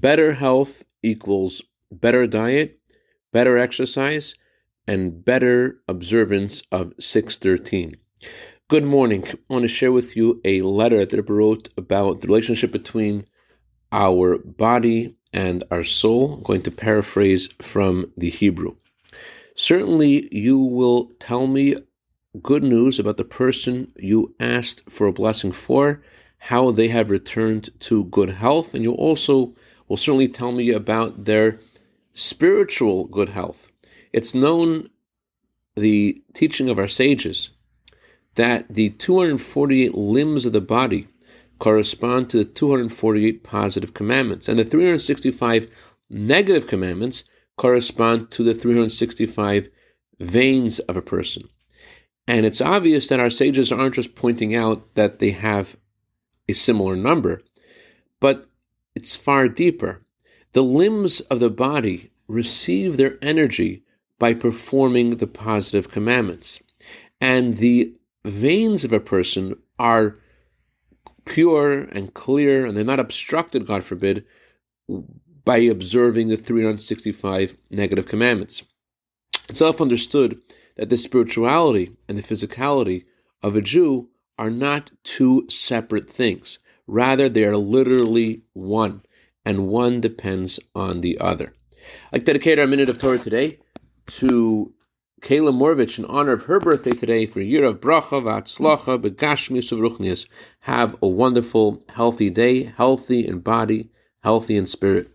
better health equals better diet, better exercise, and better observance of 613. Good morning. I want to share with you a letter that I wrote about the relationship between our body and our soul. I'm going to paraphrase from the Hebrew. Certainly, you will tell me good news about the person you asked for a blessing for, how they have returned to good health, and you'll also will certainly tell me about their spiritual good health. It's known, the teaching of our sages, that the 248 limbs of the body correspond to the 248 positive commandments, and the 365 negative commandments correspond to the 365 veins of a person. And it's obvious that our sages aren't just pointing out that they have a similar number, but it's far deeper. The limbs of the body receive their energy by performing the positive commandments. And the veins of a person are pure and clear, and they're not obstructed, God forbid, by observing the 365 negative commandments. It's self understood that the spirituality and the physicality of a Jew are not two separate things. Rather, they are literally one, and one depends on the other. To dedicate our minute of Torah today to Kayla Morovich in honor of her birthday today for a year of bracha v'atzlacha begashmius of Have a wonderful, healthy day, healthy in body, healthy in spirit.